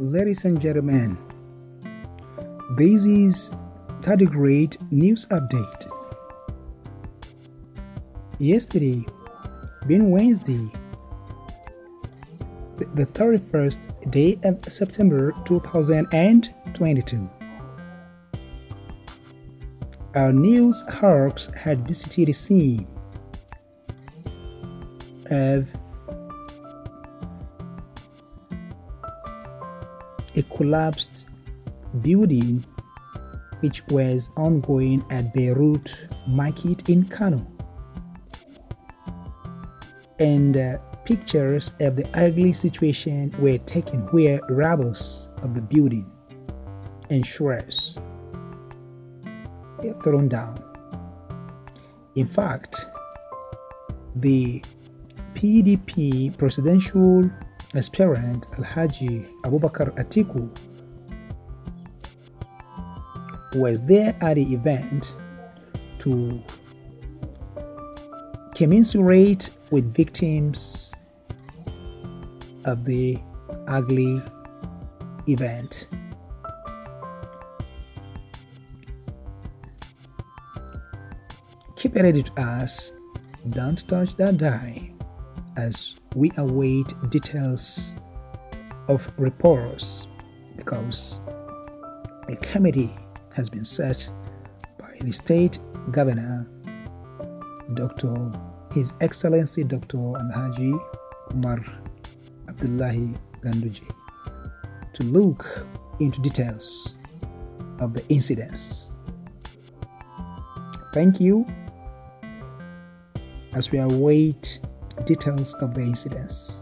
ladies and gentlemen. This is Tardigrade News Update. Yesterday, being Wednesday, the 31st day of September 2022, our news hawks had visited the scene of a collapsed building which was ongoing at Beirut Market in Kano. And uh, pictures of the ugly situation were taken where rubble of the building and shrubs were thrown down. In fact, the PDP presidential aspirant Alhaji Abubakar Atiku was there at the event to commiserate with victims of the ugly event. Keep it ready to us. Don't touch that die as we await details of reports because a committee has been set by the state governor, Dr. His Excellency Dr. Alhaji Umar Abdullahi Ganduje, to look into details of the incidents. Thank you as we await details of the incidents.